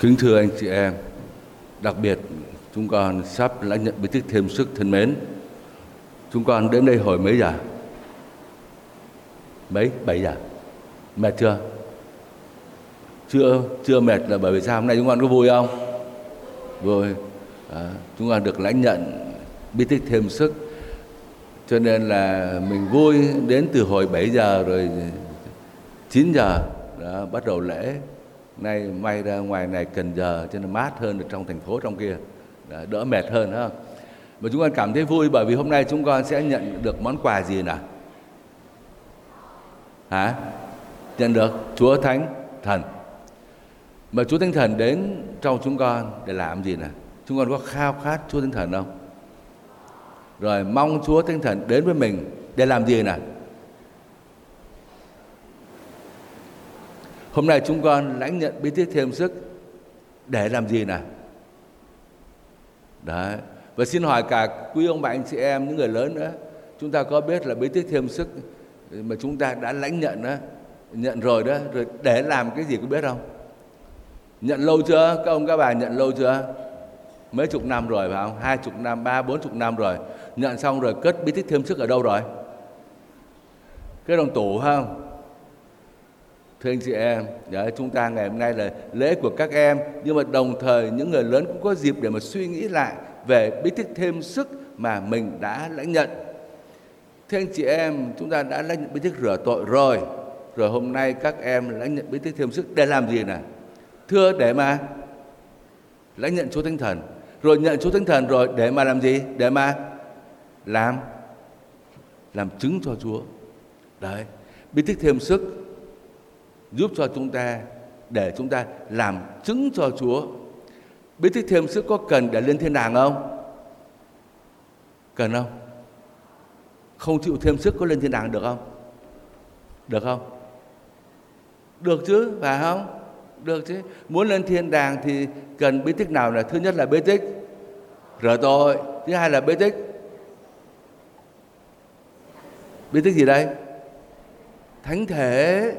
Kính thưa anh chị em, đặc biệt chúng con sắp lãnh nhận bí tích thêm sức thân mến. Chúng con đến đây hồi mấy giờ? Mấy? 7 giờ. Mệt chưa? Chưa, chưa mệt là bởi vì sao? Hôm nay chúng con có vui không? Vui. À, chúng con được lãnh nhận bí tích thêm sức. Cho nên là mình vui đến từ hồi 7 giờ rồi 9 giờ đó, bắt đầu lễ nay may ra ngoài này cần giờ, cho nên mát hơn ở trong thành phố trong kia. Đỡ mệt hơn ha mà chúng con cảm thấy vui bởi vì hôm nay chúng con sẽ nhận được món quà gì nào? Hả? Nhận được Chúa Thánh Thần. Mà Chúa Thánh Thần đến trong chúng con để làm gì nào? Chúng con có khao khát Chúa Thánh Thần không? Rồi mong Chúa Thánh Thần đến với mình để làm gì nào? Hôm nay chúng con lãnh nhận bí tích thêm sức để làm gì nào? Đấy. Và xin hỏi cả quý ông bà anh chị em, những người lớn nữa, chúng ta có biết là bí tích thêm sức mà chúng ta đã lãnh nhận đó, nhận rồi đó, rồi để làm cái gì có biết không? Nhận lâu chưa? Các ông các bà nhận lâu chưa? Mấy chục năm rồi phải không? Hai chục năm, ba, bốn chục năm rồi. Nhận xong rồi cất bí tích thêm sức ở đâu rồi? Cái đồng tủ không? Thưa anh chị em, đấy chúng ta ngày hôm nay là lễ của các em nhưng mà đồng thời những người lớn cũng có dịp để mà suy nghĩ lại về bí tích thêm sức mà mình đã lãnh nhận. Thưa anh chị em, chúng ta đã lãnh nhận bí tích rửa tội rồi. Rồi hôm nay các em lãnh nhận bí tích thêm sức để làm gì nào? Thưa để mà lãnh nhận Chúa Thánh Thần. Rồi nhận Chúa Thánh Thần rồi để mà làm gì? Để mà làm làm chứng cho Chúa. Đấy, bí tích thêm sức giúp cho chúng ta để chúng ta làm chứng cho Chúa. Bí tích thêm sức có cần để lên thiên đàng không? Cần không? Không chịu thêm sức có lên thiên đàng được không? Được không? Được chứ, phải không? Được chứ. Muốn lên thiên đàng thì cần bí tích nào là thứ nhất là bí tích rửa tội, thứ hai là bí tích bí tích gì đây? Thánh thể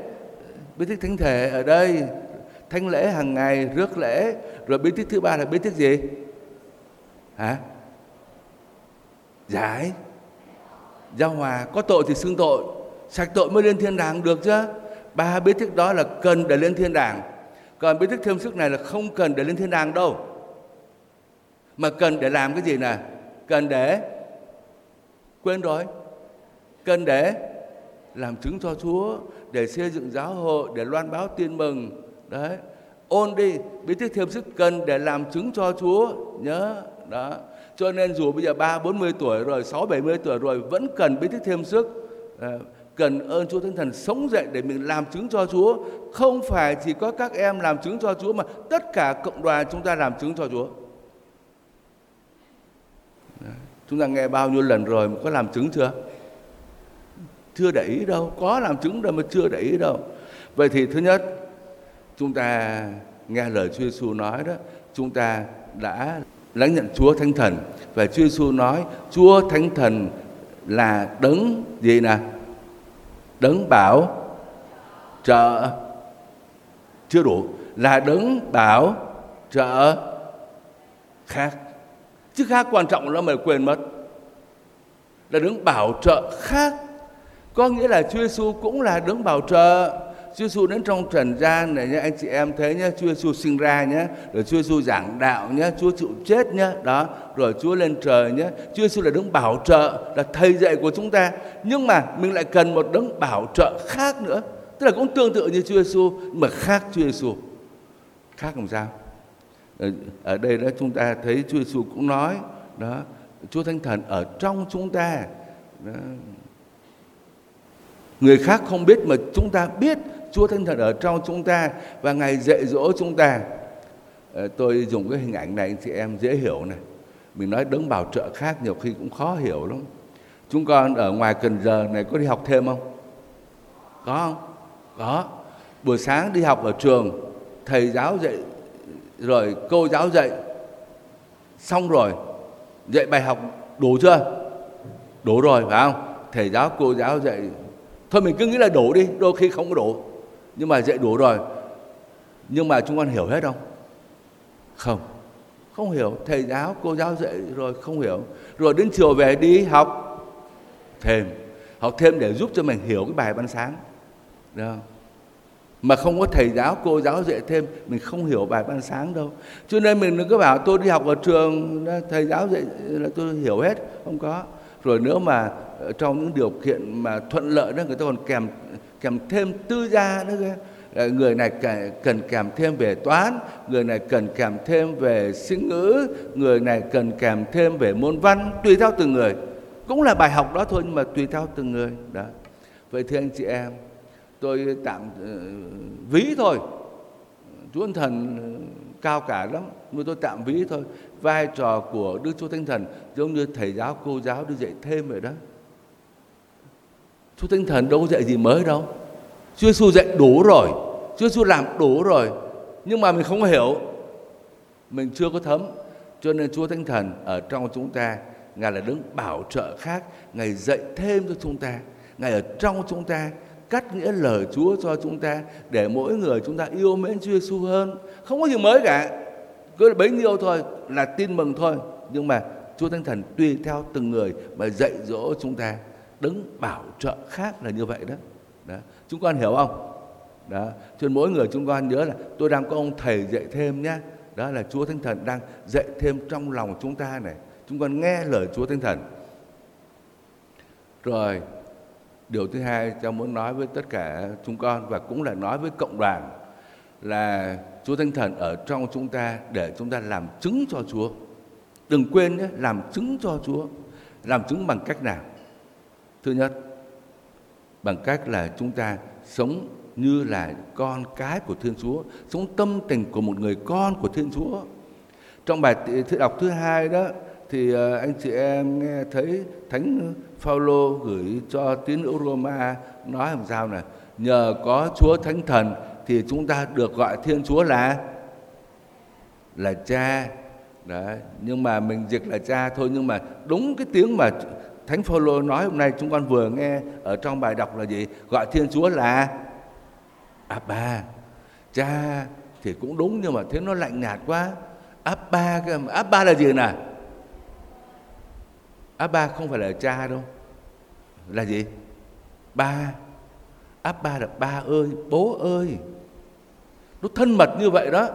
bí tích thánh thể ở đây, thánh lễ hàng ngày, rước lễ, rồi bí tích thứ ba là bí tích gì? Hả? Giải. Giao hòa, có tội thì xưng tội. Sạch tội mới lên thiên đàng được chứ. Ba bí tích đó là cần để lên thiên đàng. Còn bí tích thêm sức này là không cần để lên thiên đàng đâu. Mà cần để làm cái gì nè? Cần để, quên rồi. Cần để làm chứng cho Chúa để xây dựng giáo hội để loan báo tin mừng. Đấy. Ôn đi bí tích thêm sức cần để làm chứng cho Chúa. Nhớ. Đó. Cho nên dù bây giờ ba bốn mươi tuổi rồi sáu bảy mươi tuổi rồi vẫn cần bí tích thêm sức. À, cần ơn Chúa Thánh Thần sống dậy để mình làm chứng cho Chúa. Không phải chỉ có các em làm chứng cho Chúa mà tất cả cộng đoàn chúng ta làm chứng cho Chúa. Đấy. chúng ta nghe bao nhiêu lần rồi có làm chứng chưa? Chưa để ý đâu, có làm chứng đâu mà chưa để ý đâu. Vậy thì thứ nhất, chúng ta nghe lời Chúa Giêsu nói đó, chúng ta đã lãnh nhận Chúa Thánh Thần. Và Chúa Giêsu nói, Chúa Thánh Thần là đấng gì nè? Đấng bảo trợ chưa đủ, là đấng bảo trợ khác. Chứ khác quan trọng là mày quên mất. Là đấng bảo trợ khác có nghĩa là Chúa Giêsu cũng là đấng bảo trợ. Chúa Giêsu đến trong trần gian này nhé, anh chị em thấy nhé, Chúa Giêsu sinh ra nhé, rồi Chúa Giêsu giảng đạo nhé, Chúa chịu chết nhé, đó, rồi Chúa lên trời nhé. Chúa Giêsu là đấng bảo trợ, là thầy dạy của chúng ta. Nhưng mà mình lại cần một đấng bảo trợ khác nữa. Tức là cũng tương tự như Chúa Giêsu mà khác Chúa Giêsu. Khác làm sao? Ờ, ở đây đó chúng ta thấy Chúa Giêsu cũng nói đó, Chúa Thánh Thần ở trong chúng ta. Đó Người khác không biết mà chúng ta biết Chúa Thánh Thần ở trong chúng ta và Ngài dạy dỗ chúng ta. Ờ, tôi dùng cái hình ảnh này anh chị em dễ hiểu này. Mình nói đấng bảo trợ khác nhiều khi cũng khó hiểu lắm. Chúng con ở ngoài Cần Giờ này có đi học thêm không? Có không? Có. Buổi sáng đi học ở trường, thầy giáo dạy rồi cô giáo dạy xong rồi dạy bài học đủ chưa? Đủ rồi phải không? Thầy giáo cô giáo dạy thôi mình cứ nghĩ là đủ đi, đôi khi không có đủ nhưng mà dạy đủ rồi. Nhưng mà chúng con hiểu hết không? Không. Không hiểu. Thầy giáo, cô giáo dạy rồi không hiểu. Rồi đến chiều về đi học thêm. Học thêm để giúp cho mình hiểu cái bài ban sáng. Được không? mà không có thầy giáo, cô giáo dạy thêm, mình không hiểu bài ban sáng đâu. Cho nên mình đừng có bảo tôi đi học ở trường, thầy giáo dạy là tôi hiểu hết. Không có rồi nữa mà ờ, trong những điều kiện mà thuận lợi đó, người ta còn kèm kèm thêm tư gia nữa kìa ờ, người này cần kèm thêm về toán, người này cần kèm thêm về sinh ngữ, người này cần kèm thêm về môn văn, tùy theo từng người. Cũng là bài học đó thôi, nhưng mà tùy theo từng người, đó. Vậy thưa anh chị em, tôi tạm ờ, ví thôi. Chúa thần cao cả lắm, nhưng tôi tạm ví thôi vai trò của đức chúa thánh thần, giống như thầy giáo, cô giáo đi dạy thêm vậy đó. Chúa thánh thần đâu có dạy gì mới đâu. Chúa giêsu dạy đủ rồi. Chúa giêsu làm đủ rồi. Nhưng mà mình không hiểu. Mình chưa có thấm. Cho nên chúa thánh thần ở trong chúng ta, ngài là đứng bảo trợ khác. Ngài dạy thêm cho chúng ta. Ngài ở trong chúng ta, cắt nghĩa lời Chúa cho chúng ta, để mỗi người chúng ta yêu mến Chúa Giêsu hơn. Không có gì mới cả. Cứ bấy nhiêu thôi là tin mừng thôi. Nhưng mà Chúa Thánh Thần tùy theo từng người mà dạy dỗ chúng ta đứng bảo trợ khác là như vậy đó. đó. Chúng con hiểu không? Đó. Cho mỗi người chúng con nhớ là tôi đang có ông thầy dạy thêm nhé. Đó là Chúa Thánh Thần đang dạy thêm trong lòng chúng ta này. Chúng con nghe lời Chúa Thánh Thần. Rồi, điều thứ hai cháu muốn nói với tất cả chúng con và cũng là nói với cộng đoàn là Chúa Thánh Thần ở trong chúng ta để chúng ta làm chứng cho Chúa. Đừng quên nhé, làm chứng cho Chúa. Làm chứng bằng cách nào? Thứ nhất, bằng cách là chúng ta sống như là con cái của Thiên Chúa, sống tâm tình của một người con của Thiên Chúa. Trong bài đọc thứ hai đó thì ờ, anh chị em nghe thấy Thánh Phaolô gửi cho tín hữu Roma nói làm sao này nhờ có Chúa Thánh Thần thì chúng ta được gọi Thiên Chúa là là Cha. Đấy nhưng mà mình dịch là Cha thôi, nhưng mà đúng cái tiếng mà Thánh Phaolô nói hôm nay, chúng con vừa nghe ở trong bài đọc là gì? Gọi Thiên Chúa là Abba. Cha thì cũng đúng, nhưng mà thế nó lạnh nhạt quá. Abba Abba là gì nè? Abba không phải là cha đâu. Là gì? Ba. Abba là ba ơi, bố ơi nó thân mật như vậy đó.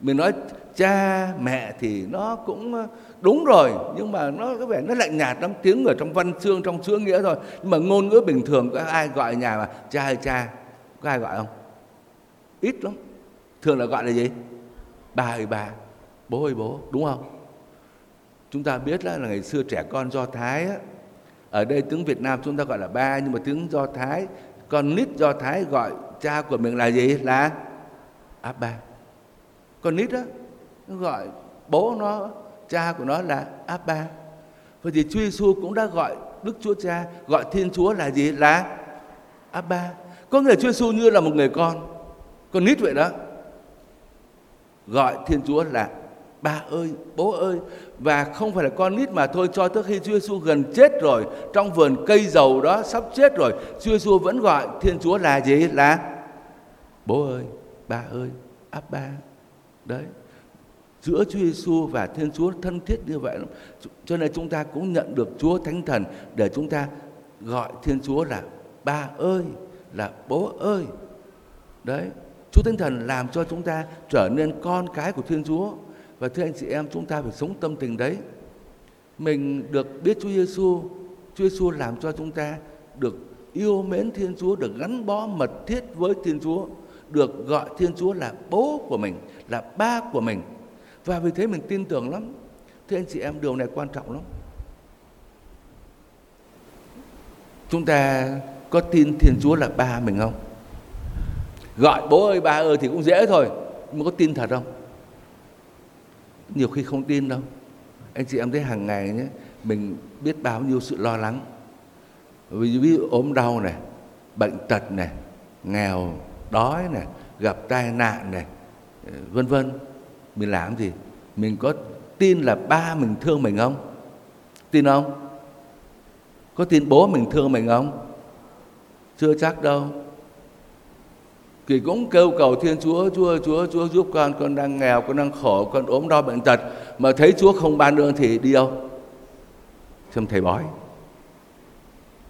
Mình nói cha mẹ thì nó cũng đúng rồi nhưng mà nó có vẻ nó lạnh nhạt lắm tiếng ở trong văn chương trong chữ nghĩa thôi. Nhưng mà ngôn ngữ bình thường có ai gọi nhà mà cha hay cha có ai gọi không? Ít lắm. Thường là gọi là gì? Bà ơi bà bố ơi bố đúng không? Chúng ta biết là, là ngày xưa trẻ con do thái á, ở đây tiếng việt nam chúng ta gọi là ba nhưng mà tiếng do thái con nít do thái gọi cha của mình là gì? Là abba con nít đó, nó gọi bố nó, cha của nó là abba vậy thì chúa giêsu cũng đã gọi đức chúa cha, gọi thiên chúa là gì? Là abba có nghĩa là chúa giêsu như là một người con. Con nít vậy đó. Gọi thiên chúa là ba ơi, bố ơi. Và không phải là con nít mà thôi, cho tới khi Chúa Giêsu gần chết rồi, trong vườn cây dầu đó sắp chết rồi, Chúa Giêsu vẫn gọi Thiên Chúa là gì? Là bố ơi ba ơi áp ba đấy giữa Chúa Giêsu và Thiên Chúa thân thiết như vậy lắm. Cho nên chúng ta cũng nhận được Chúa Thánh Thần để chúng ta gọi Thiên Chúa là ba ơi, là bố ơi. Đấy, Chúa Thánh Thần làm cho chúng ta trở nên con cái của Thiên Chúa. Và thưa anh chị em, chúng ta phải sống tâm tình đấy. Mình được biết Chúa Giêsu, Chúa Giêsu làm cho chúng ta được yêu mến Thiên Chúa, được gắn bó mật thiết với Thiên Chúa, được gọi Thiên Chúa là bố của mình, là ba của mình. Và vì thế mình tin tưởng lắm. Thưa anh chị em, điều này quan trọng lắm. Chúng ta có tin Thiên Chúa là ba mình không? Gọi bố ơi ba ơi thì cũng dễ thôi, nhưng mà có tin thật không? nhiều khi không tin đâu anh chị em thấy hàng ngày nhé mình biết bao nhiêu sự lo lắng vì ví dụ ốm đau này bệnh tật này nghèo đói này gặp tai nạn này ờ, vân vân mình làm gì mình có tin là ba mình thương mình không tin không có tin bố mình thương mình không chưa chắc đâu thì cũng kêu cầu Thiên Chúa, Chúa, Chúa, Chúa giúp con, con đang nghèo, con đang khổ, con ốm đau bệnh tật. Mà thấy Chúa không ban ơn thì đi đâu? Trong thầy bói.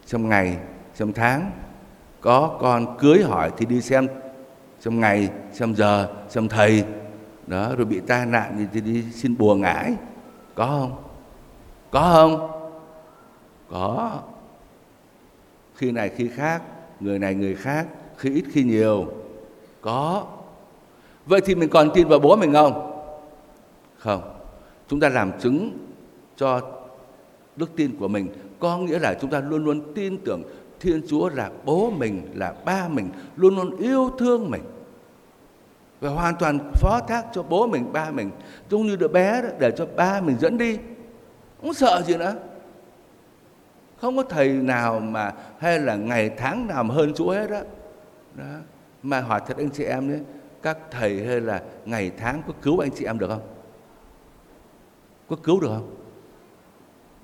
Trong ngày, trong tháng, có con cưới hỏi thì đi xem xem ngày, xem giờ, xem thầy. Đó, rồi bị tai nạn thì đi xin bùa ngải. Có không? Có không? Có. Khi này khi khác, người này người khác, khi ít khi nhiều có. Vậy thì mình còn tin vào bố mình không? Không. Chúng ta làm chứng cho đức tin của mình có nghĩa là chúng ta luôn luôn tin tưởng Thiên Chúa là bố mình, là ba mình, luôn luôn yêu thương mình. Và hoàn toàn phó thác cho bố mình, ba mình. Giống như đứa bé đó, để cho ba mình dẫn đi. Không sợ gì nữa. Không có thầy nào mà hay là ngày tháng nào mà hơn Chúa hết đó. đó mà hỏi thật anh chị em nhé các thầy hay là ngày tháng có cứu anh chị em được không có cứu được không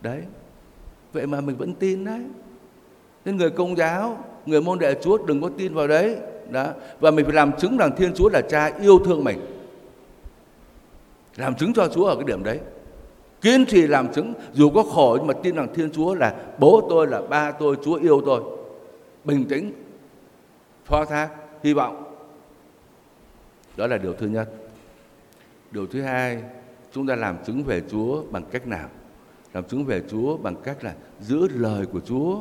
đấy vậy mà mình vẫn tin đấy nên người công giáo, người môn đệ chúa đừng có tin vào đấy. Đó. Và mình phải làm chứng rằng thiên chúa là cha yêu thương mình. Làm chứng cho chúa ở cái điểm đấy. Kiên trì làm chứng, dù có khổ nhưng mà tin rằng thiên chúa là bố tôi, là ba tôi, chúa yêu tôi. Bình tĩnh phó thác, hy vọng. Đó là điều thứ nhất. Điều thứ hai, chúng ta làm chứng về chúa bằng cách nào? Làm chứng về chúa bằng cách là giữ lời của chúa.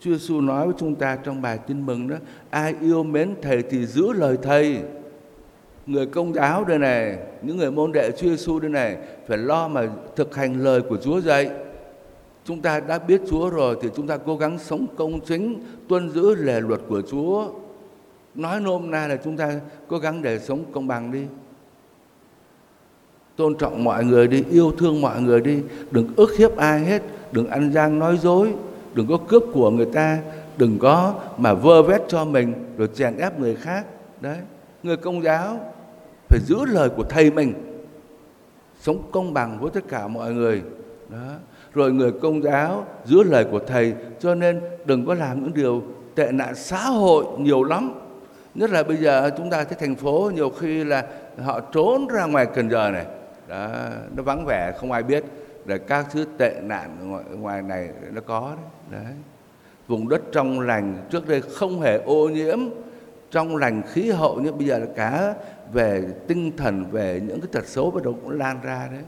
Chúa Giêsu nói với chúng ta trong bài tin mừng đó, ai yêu mến thầy thì giữ lời thầy. Người công giáo đây này, những người môn đệ Chúa Giêsu đây này, phải lo mà thực hành lời của Chúa dạy. Chúng ta đã biết Chúa rồi thì chúng ta cố gắng sống công chính, tuân giữ lề luật của Chúa. Nói nôm na là chúng ta cố gắng để sống công bằng đi. Tôn trọng mọi người đi, yêu thương mọi người đi, đừng ức hiếp ai hết, đừng ăn gian nói dối đừng có cướp của người ta đừng có mà vơ vét cho mình rồi chèn ép người khác. Đấy người công giáo phải giữ lời của thầy mình sống công bằng với tất cả mọi người. Đó rồi người công giáo giữ lời của thầy cho nên đừng có làm những điều tệ nạn xã hội nhiều lắm. Nhất là bây giờ chúng ta thấy thành phố nhiều khi là họ trốn ra ngoài cần giờ này. Đó, nó vắng vẻ không ai biết rồi các thứ tệ nạn ngoài, ngoài này nó có đấy. đấy. Vùng đất trong lành trước đây không hề ô nhiễm trong lành khí hậu nhưng bây giờ là cả về tinh thần về những cái tật xấu bắt đầu cũng lan ra đấy.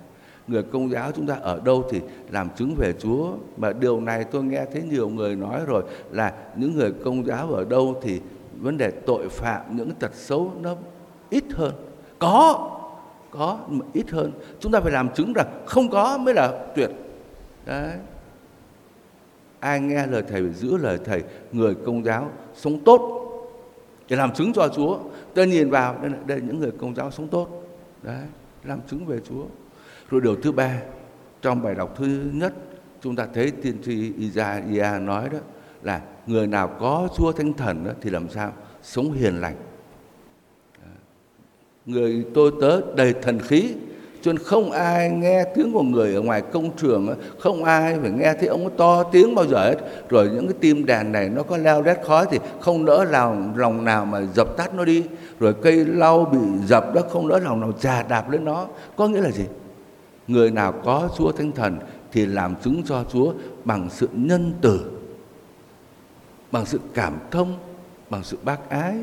Người công giáo chúng ta ở đâu thì làm chứng về Chúa. Mà điều này tôi nghe thấy nhiều người nói rồi là những người công giáo ở đâu thì vấn đề tội phạm những tật xấu nó ít hơn. Có có mà ít hơn. Chúng ta phải làm chứng rằng không có mới là tuyệt. Đấy. Ai nghe lời thầy phải giữ lời thầy. Người công giáo sống tốt để làm chứng cho Chúa. Tôi nhìn vào đây là, đây là những người công giáo sống tốt. Đấy làm chứng về Chúa. Rồi điều thứ ba trong bài đọc thứ nhất chúng ta thấy tiên tri Isaiah nói đó là người nào có Chúa Thánh Thần đó, thì làm sao? Sống hiền lành người tôi tớ đầy thần khí, cho nên không ai nghe tiếng của người ở ngoài công trường không ai phải nghe thấy ông to tiếng bao giờ hết. Rồi những cái tim đàn này nó có leo đét khói thì không nỡ lòng lòng nào mà dập tắt nó đi. Rồi cây lau bị dập đó, không nỡ lòng nào trà đạp lên nó. Có nghĩa là gì? Người nào có chúa thánh thần thì làm chứng cho chúa bằng sự nhân từ, bằng sự cảm thông, bằng sự bác ái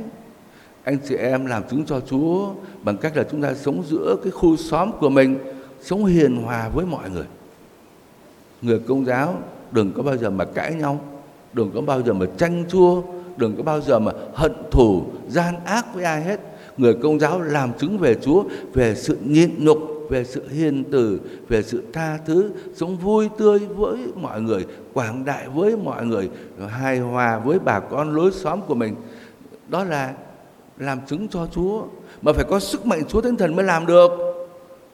anh chị em làm chứng cho Chúa bằng cách là chúng ta sống giữa cái khu xóm của mình, sống hiền hòa với mọi người. Người công giáo đừng có bao giờ mà cãi nhau, đừng có bao giờ mà tranh chua, đừng có bao giờ mà hận thù, gian ác với ai hết. Người công giáo làm chứng về Chúa, về sự nhịn nhục, về sự hiền từ, về sự tha thứ, sống vui tươi với mọi người, quảng đại với mọi người, hài hòa với bà con lối xóm của mình. Đó là làm chứng cho Chúa, mà phải có sức mạnh Chúa Thánh Thần mới làm được.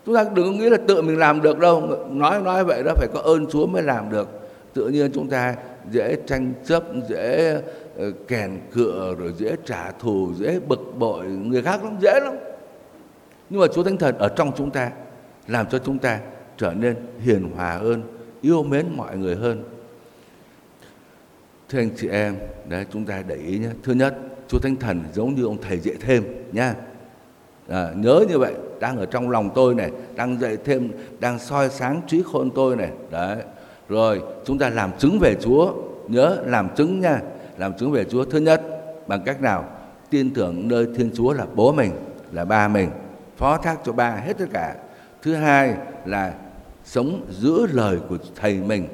Chúng ta đừng có nghĩ là tự mình làm được đâu. Nói nói vậy đó, phải có ơn Chúa mới làm được. Tự nhiên chúng ta dễ tranh chấp, dễ ờ, kèn cựa, rồi dễ trả thù, dễ bực bội, người khác lắm, dễ lắm. Nhưng mà Chúa Thánh Thần ở trong chúng ta, làm cho chúng ta trở nên hiền hòa hơn, yêu mến mọi người hơn. Thưa anh chị em, đấy, chúng ta để ý nhé. Thứ nhất Chúa Thánh Thần giống như ông thầy dạy thêm nha. À, nhớ như vậy, đang ở trong lòng tôi này, đang dạy thêm, đang soi sáng trí khôn tôi này. Đấy. Rồi chúng ta làm chứng về Chúa, nhớ làm chứng nha, làm chứng về Chúa thứ nhất bằng cách nào? Tin tưởng nơi Thiên Chúa là bố mình, là ba mình, phó thác cho ba hết tất cả. Thứ hai là sống giữ lời của thầy mình,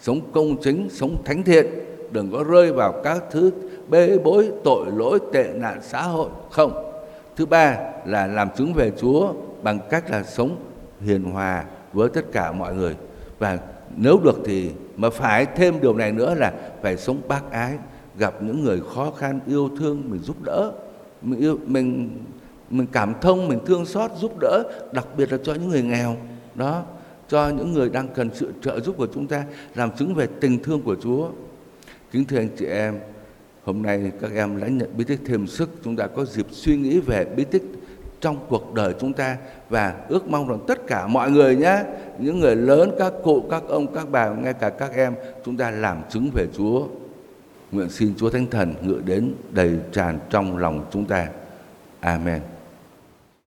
sống công chính, sống thánh thiện, đừng có rơi vào các thứ bê bối, tội lỗi, tệ nạn xã hội. Không. Thứ ba là làm chứng về chúa bằng cách là sống hiền hòa với tất cả mọi người. Và nếu được thì mà phải thêm điều này nữa là phải sống bác ái, gặp những người khó khăn, yêu thương, mình giúp đỡ, mình yêu, mình mình cảm thông, mình thương xót, giúp đỡ, đặc biệt là cho những người nghèo. Đó, cho những người đang cần sự trợ giúp của chúng ta, làm chứng về tình thương của Chúa kính thưa anh chị em Hôm nay các em đã nhận bí tích thêm sức, chúng ta có dịp suy nghĩ về bí tích trong cuộc đời chúng ta và ước mong rằng tất cả mọi người nhé, những người lớn, các cụ, các ông, các bà, ngay cả các em, chúng ta làm chứng về Chúa. Nguyện xin Chúa Thánh Thần ngự đến đầy tràn trong lòng chúng ta. Amen.